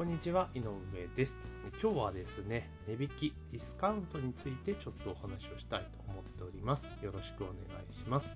こんにちは、井上です。今日はですね、値引き、ディスカウントについてちょっとお話をしたいと思っております。よろしくお願いします。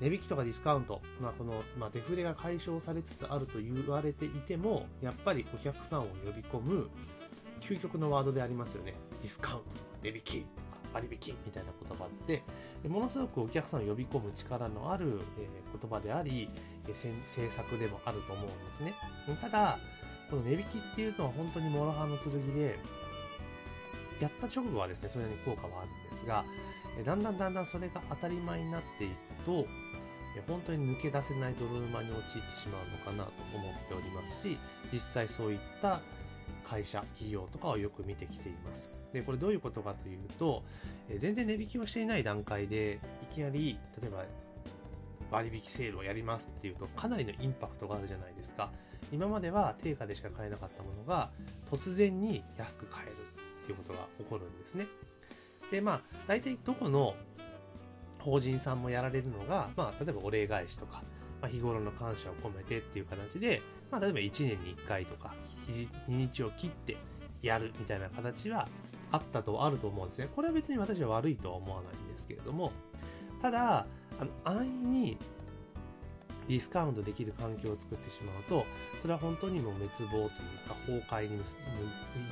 値引きとかディスカウント、まあ、この、まあ、デフレが解消されつつあると言われていても、やっぱりお客さんを呼び込む究極のワードでありますよね。ディスカウント、値引きとか割引みたいな言葉って、ものすごくお客さんを呼び込む力のある、えー言葉であり、えー政策でもあると思うんですね。ただ、この値引きっていうのは本当に諸刃の剣で、やった直後はですね、それに効果はあるんですが、だんだんだんだんそれが当たり前になっていくと、本当に抜け出せない泥沼に陥ってしまうのかなと思っておりますし、実際そういった会社、企業とかをよく見てきています。で、これどういうことかというと、全然値引きをしていない段階で、いきなり、例えば割引セールをやりますっていうと、かなりのインパクトがあるじゃないですか。今までは定価でしか買えなかったものが、突然に安く買えるっていうことが起こるんですね。で、まあ、大体どこの法人さんもやられるのが、まあ、例えばお礼返しとか、まあ、日頃の感謝を込めてっていう形で、まあ、例えば1年に1回とか、日日にちを切ってやるみたいな形はあったとあると思うんですね。これは別に私は悪いとは思わないんですけれども、ただ、あの安易にディスカウントできる環境を作ってしまうと、それは本当にもう滅亡というか崩壊に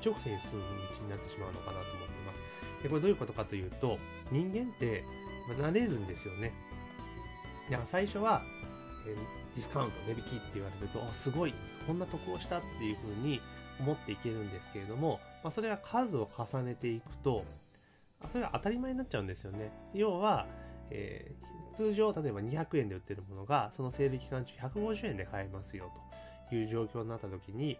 一直線に進む道になってしまうのかなと思ってます。で、これどういうことかというと、人間って慣れるんですよね。だから最初は、えディスカウント、値引きって言われると、あ、すごい、こんな得をしたっていうふうに思っていけるんですけれども、まあ、それが数を重ねていくと、それが当たり前になっちゃうんですよね。要は、え通常例えば200円で売ってるものがそのセール期間中150円で買えますよという状況になった時に、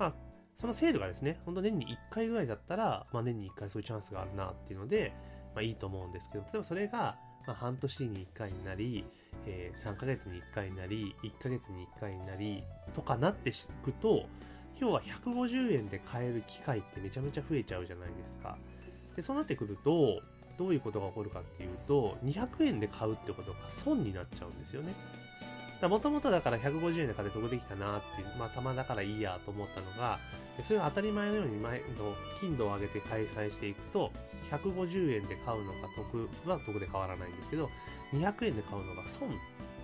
まあ、そのセールがですね、本当年に1回ぐらいだったら、まあ、年に1回そういうチャンスがあるなっていうので、まあ、いいと思うんですけど、例えばそれが、まあ、半年に1回になり、えー3ヶ月に1回になり、1ヶ月に1回になり、とかなっていくと、今日は150円で買える機会ってめちゃめちゃ増えちゃうじゃないですか。で、そうなってくると、どういうことが起こるかっていうと、200円で買うってことが損になっちゃうんですよね。もともとだから150円で買って得できたなっていう、まあ、たまだからいいやと思ったのが、それが当たり前のように前の頻度を上げて開催していくと、150円で買うのが得は得で変わらないんですけど、200円で買うのが損っ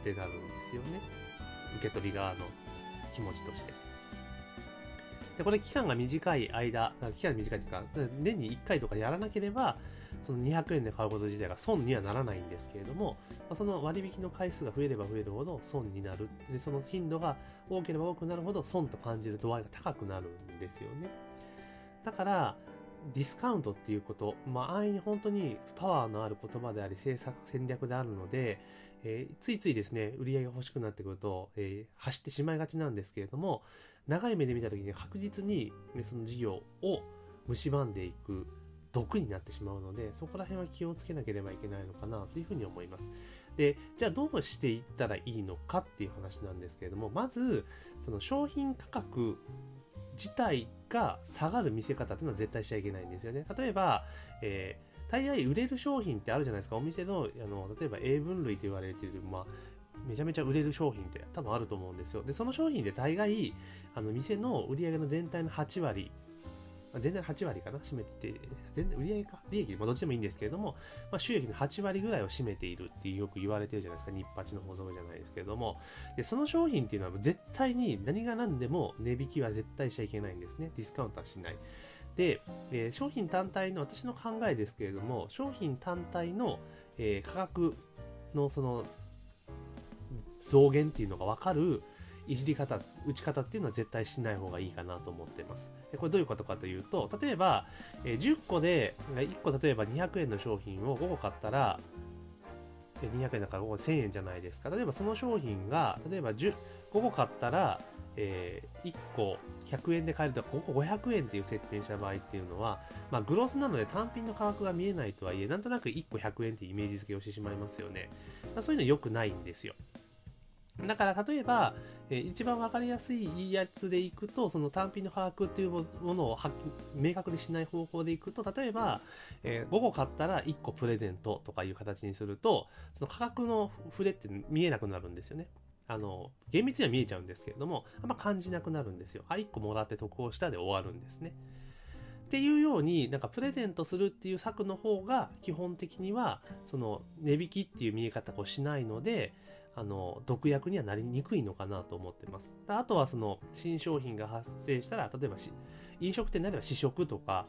てなるんですよね。受け取り側の気持ちとして。で、これ期間が短い間、期間が短いというか、年に1回とかやらなければ、その200円で買うこと自体が損にはならないんですけれども、まあその割引の回数が増えれば増えるほど損になる。で、その頻度が多ければ多くなるほど損と感じる度合いが高くなるんですよね。だから、ディスカウントっていうこと、まあ、安易に本当にパワーのある言葉であり、政策戦略であるので、えーついついですね、売り上げが欲しくなってくると、えー走ってしまいがちなんですけれども、長い目で見たときに確実に、ね、その事業を蝕んでいく毒になってしまうので、そこら辺は気をつけなければいけないのかなというふうに思います。で、じゃあどうしていったらいいのかっていう話なんですけれども、まず、その商品価格自体が下がる見せ方っていうのは絶対しちゃいけないんですよね。例えば、えー大概売れる商品ってあるじゃないですか。お店の、あの、例えば英文類と言われている、まあ、めちゃめちゃ売れる商品って多分あると思うんですよ。で、その商品で大概、あの、店の売り上げの全体の8割、まあ全体の8割かな？占めて、全体売上か、利益、まあ、どっちでもいいんですけれども、まあ、収益の8割ぐらいを占めているってよく言われてるじゃないですか。日八の法則じゃないですけれども。で、その商品っていうのは絶対に何が何でも値引きは絶対しちゃいけないんですね。ディスカウントはしない。で、えー商品単体の私の考えですけれども、商品単体の、えー価格のその増減っていうのが分かるいじり方、打ち方っていうのは絶対しない方がいいかなと思ってます。でこれどういうことかというと、例えば、え10個で、1個例えば200円の商品を5個買ったら、200円だから5個1000円じゃないですか。例えばその商品が、例えば10 5個買ったら、えー1個100円で買えるとか、5個500円っていう設定した場合っていうのは、まあ、グロスなので単品の価格が見えないとはいえ、なんとなく1個100円っていうイメージ付けをしてしまいますよね。まあ、そういうの良くないんですよ。だから例えば、えー一番わかりやすいやつでいくと、その単品の価格っていうものを明確にしない方向でいくと、例えば、えー5個買ったら1個プレゼントとかいう形にすると、その価格の触れって見えなくなるんですよね。あの、厳密には見えちゃうんですけれども、あんま感じなくなるんですよ。あ、1個もらって得をしたで終わるんですね。っていうように、なんかプレゼントするっていう策の方が、基本的には、その、値引きっていう見え方をしないので、あの、毒薬にはなりにくいのかなと思ってます。あとはその、新商品が発生したら、例えばし、飲食店であれば試食とか、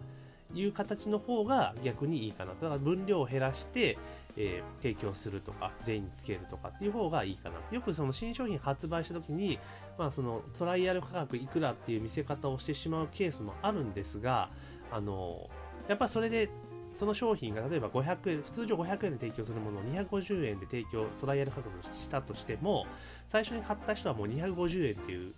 いう形の方が逆にいいかな。だから分量を減らして、えー、提供するとか、全員につけるとかっていう方がいいかな。よくその新商品発売した時に、まあそのトライアル価格いくらっていう見せ方をしてしまうケースもあるんですが、あの、やっぱそれでその商品が例えば500円、普通常500円で提供するものを250円で提供、トライアル価格にしたとしても、最初に買った人はもう250円っていう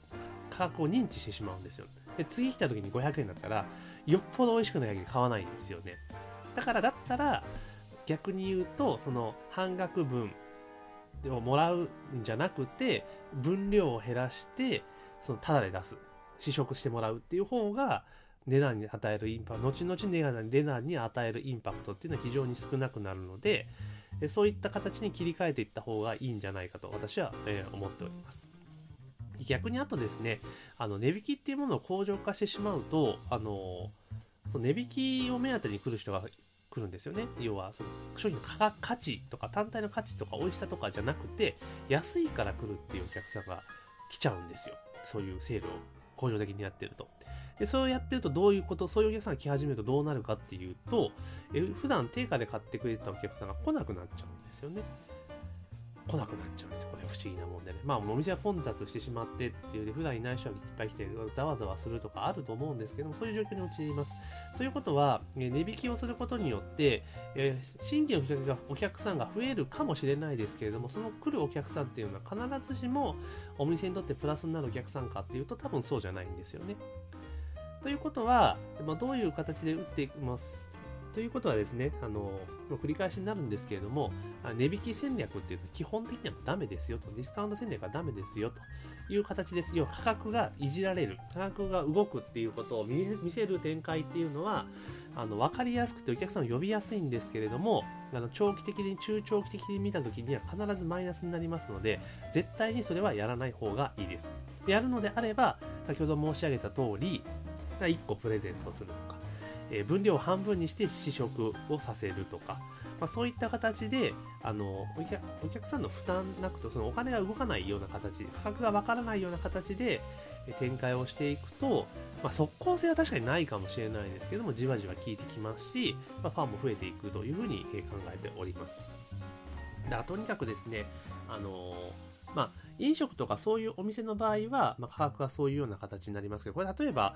価格を認知してしまうんですよ。で、次来た時に500円だったら、よっぽど美味しくない限り買わないんですよね。だからだったら、逆に言うと、その半額分をもらうんじゃなくて、分量を減らして、そのタダで出す。試食してもらうっていう方が、値段に与えるインパクト、後々値段値段に与えるインパクトっていうのは非常に少なくなるので、そういった形に切り替えていった方がいいんじゃないかと私は、え思っております。逆にあとですね、あの、値引きっていうものを向上化してしまうと、あの、その値引きを目当てに来る人が来るんですよね。要は、その商品の価値とか単体の価値とか美味しさとかじゃなくて、安いから来るっていうお客さんが来ちゃうんですよ。そういうセールを向上的にやってると。で、そうやってるとどういうこと、そういうお客さんが来始めるとどうなるかっていうと、え普段定価で買ってくれてたお客さんが来なくなっちゃうんですよね。来なくなっちゃうんですよ。これ不思議なもんでね。まあ、お店が混雑してしまってっていうで、普段いない人がいっぱい来て、ざわざわするとかあると思うんですけども、そういう状況に陥ります。ということは、え値引きをすることによって、え新規のお客さんが増えるかもしれないですけれども、その来るお客さんっていうのは必ずしもお店にとってプラスになるお客さんかっていうと、多分そうじゃないんですよね。ということは、まあ、どういう形で打っていきます？ということはですね、あの、繰り返しになるんですけれども、値引き戦略っていうのは基本的にはダメですよと、ディスカウント戦略はダメですよという形です。要は価格がいじられる、価格が動くっていうことを見せる展開っていうのは、あの、わかりやすくてお客さんを呼びやすいんですけれども、あの、長期的に、中長期的に見た時には必ずマイナスになりますので、絶対にそれはやらない方がいいです。やるのであれば、先ほど申し上げた通り、1個プレゼントするとか、えー、分量を半分にして試食をさせるとか、まあ、そういった形であのお客お客さんの負担なくとそのお金が動かないような形価格がわからないような形で展開をしていくと、まあ、即効性は確かにないかもしれないですけどもじわじわ効いてきますし、まあ、ファンも増えていくというふうに考えております。だからとにかくですねあのまあ、飲食とかそういうお店の場合は、まあ、価格がそういうような形になりますけど、これ例えば、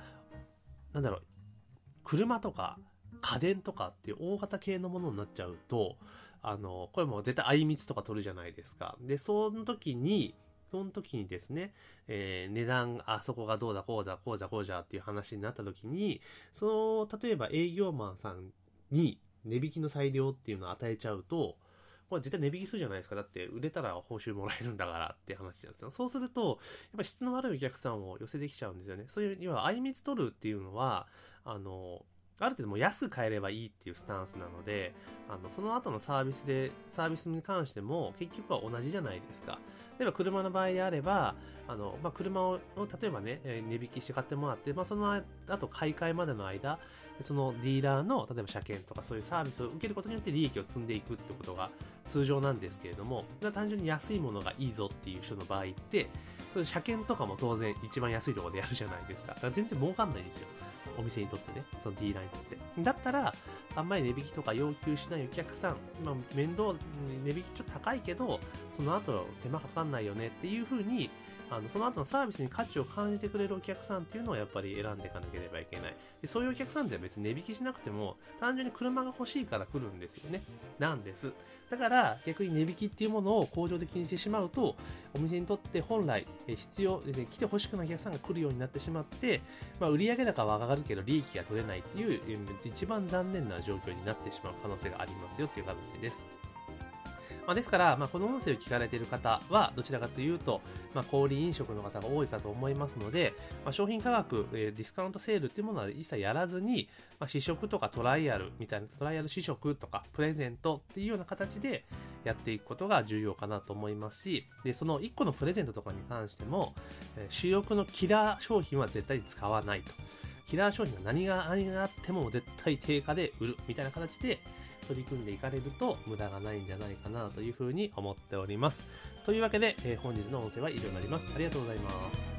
なんだろう、車とか家電とかっていう大型系のものになっちゃうと、あの、これも絶対あいみつとか取るじゃないですか。で、その時に、その時にですね、えー、値段、あそこがどうだ、こうだ、こうじゃ、こうじゃっていう話になった時に、その、例えば営業マンさんに値引きの裁量っていうのを与えちゃうと、これ絶対値引きするじゃないですか。だって売れたら報酬もらえるんだからって話なんですよ。そうすると、やっぱ質の悪いお客さんを寄せてきちゃうんですよね。そういう、要は、あいみつ取るっていうのは、あの、ある程度も安く買えればいいっていうスタンスなので、あの、その後のサービスで、サービスに関しても結局は同じじゃないですか。例えば車の場合であれば、あの、まあ、車を、例えばね、値引きして買ってもらって、まあ、その後買い替えまでの間、そのディーラーの、例えば車検とかそういうサービスを受けることによって利益を積んでいくってことが通常なんですけれども、単純に安いものがいいぞっていう人の場合って、車検とかも当然一番安いところでやるじゃないですか。だから全然儲かんないんですよ。お店にとってね。そのディーラーにとって。だったら、あんまり値引きとか要求しないお客さん、まあ、面倒、値引きちょっと高いけど、その後手間かかんないよねっていう風にあの、その後のサービスに価値を感じてくれるお客さんっていうのはやっぱり選んでいかなければいけない。でそういうお客さんって別に値引きしなくても、単純に車が欲しいから来るんですよね。なんです。だから逆に値引きっていうものを向上的にしてしまうと、お店にとって本来必要で、ね、来て欲しくないお客さんが来るようになってしまって、まあ、売上高は上がるけど利益が取れないっていう一番残念な状況になってしまう可能性がありますよっていう形です。まあ、ですから、まあ、この音声を聞かれている方は、どちらかというと、まあ、小売飲食の方が多いかと思いますので、まあ、商品価格、えー、ディスカウントセールっていうものは一切やらずに、まあ、試食とかトライアルみたいな、トライアル試食とか、プレゼントっていうような形で、やっていくことが重要かなと思いますし、で、その1個のプレゼントとかに関しても、え主力のキラー商品は絶対使わないと。キラー商品は何が何があっても絶対定価で売るみたいな形で取り組んでいかれると無駄がないんじゃないかなというふうに思っております。というわけで、えー、本日の音声は以上になります。ありがとうございます。